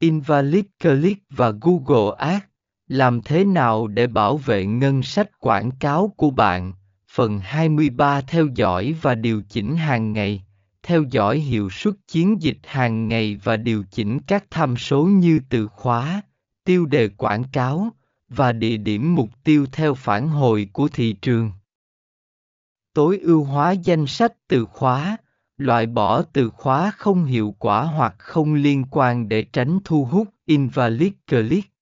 Invalid Click và Google Ads. Làm thế nào để bảo vệ ngân sách quảng cáo của bạn? Phần 23 Theo dõi và điều chỉnh hàng ngày. Theo dõi hiệu suất chiến dịch hàng ngày và điều chỉnh các tham số như từ khóa, tiêu đề quảng cáo và địa điểm mục tiêu theo phản hồi của thị trường. Tối ưu hóa danh sách từ khóa, loại bỏ từ khóa không hiệu quả hoặc không liên quan để tránh thu hút invalid click.